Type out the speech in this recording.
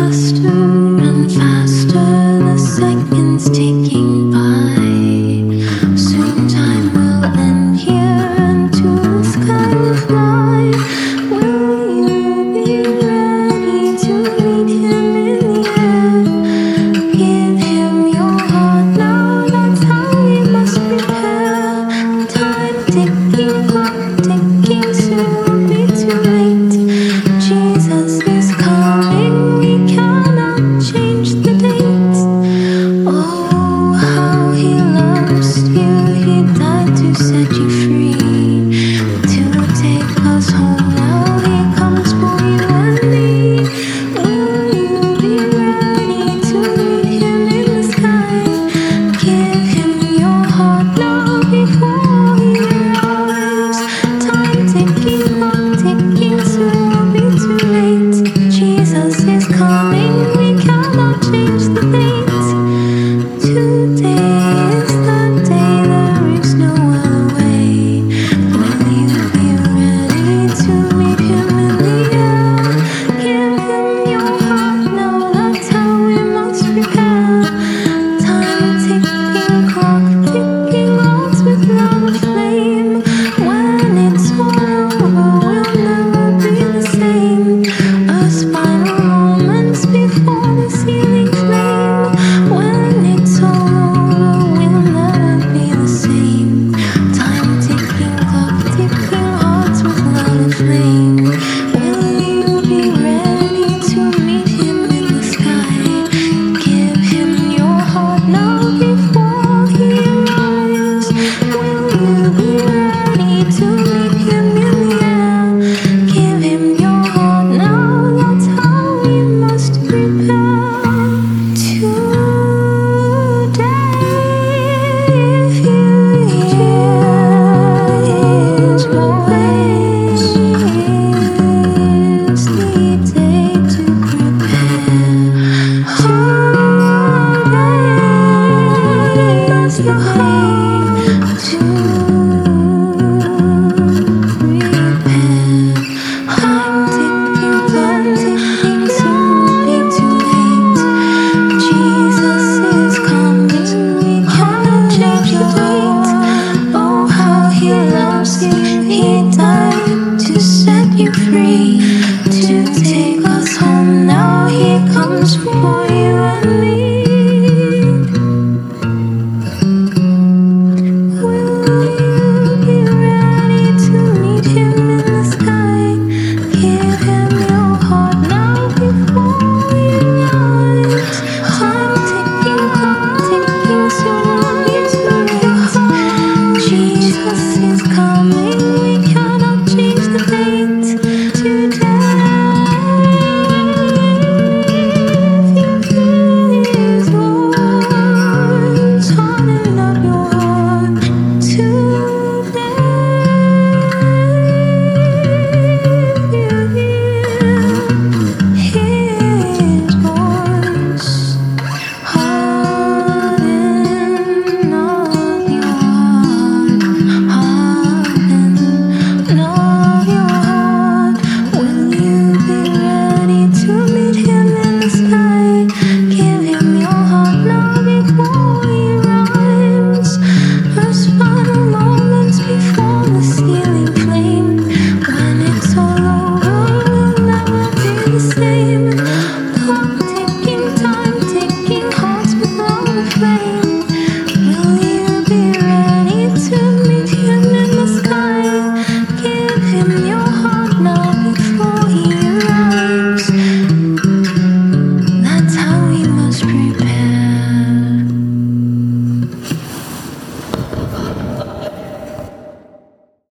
past. you.